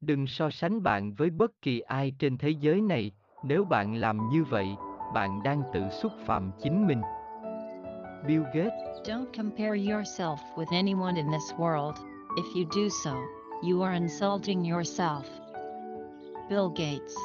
Đừng so sánh bạn với bất kỳ ai trên thế giới này, nếu bạn làm như vậy, bạn đang tự xúc phạm chính mình. Bill Gates Don't compare yourself with anyone in this world. If you do so, you are insulting yourself. Bill Gates